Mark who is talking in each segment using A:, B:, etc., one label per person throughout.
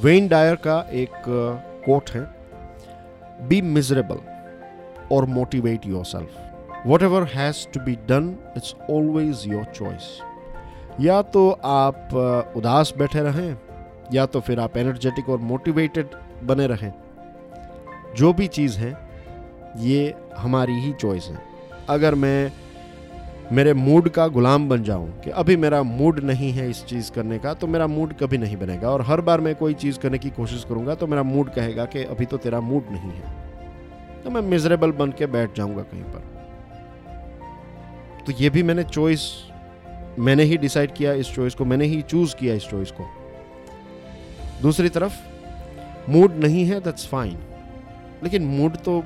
A: When Dyer का एक coat है। बी मिजरेबल और motivate yourself whatever has to be done it's always your choice या तो आप उदास बैठे रहें, या तो फिर आप एनर्जेटिक और मोटिवेटेड बने रहें। जो भी चीज़ है, ये हमारी ही चॉइस है। अगर मैं मेरे मूड का गुलाम बन जाऊँ कि अभी मेरा मूड नहीं है इस चीज़ करने का तो मेरा मूड कभी नहीं बनेगा। और हर बार मैं कोई चीज़ करने की कोशिश करूँगा तो मेरा मूड कहेगा कि अभी तो तेरा मूड नहीं है। तो मैं मिजरेबल बन के बैठ जाऊँगा कहीं पर। तो ये भी मैंने चॉइस मैंने ही डिसाइड किया इस चॉइस को, मैंने ही चूज़ किया इस चॉइस को। दूसरी तरफ़, मूड नहीं है दैट्स फाइन लेकिन मूड तो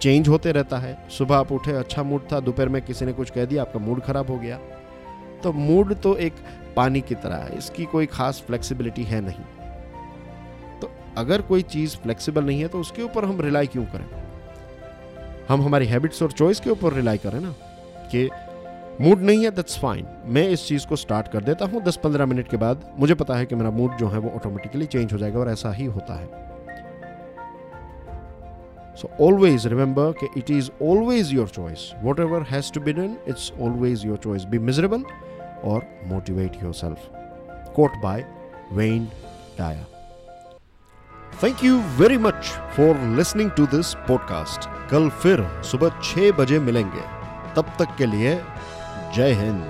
A: चेंज होते रहता है। सुबह आप उठे अच्छा मूड था, दोपहर में किसी ने कुछ कह दिया, आपका मूड खराब हो गया। तो मूड तो एक पानी की तरह है, इसकी कोई खास फ्लेक्सिबिलिटी है नहीं। तो अगर कोई चीज़ फ्लेक्सिबल नहीं है तो उसके ऊपर हम रिलाई क्यों करें? हम हमारी हैबिट्स और चॉइस के ऊपर रिलाई करें ना, कि मूड नहीं है दैट्स फाइन मैं इस चीज़ को स्टार्ट कर देता हूँ 10-15 मिनट के बाद मुझे पता है कि मेरा मूड जो है वो ऑटोमेटिकली चेंज हो जाएगा और ऐसा ही होता है। सो ऑलवेज रिमेंबर कि it is always your choice whatever has to be done it's always your choice be miserable और motivate yourself quote by Wayne Dyer thank you very much for listening to this podcast कल फिर सुबह छह बजे मिलेंगे तब तक के लिए जय हिंद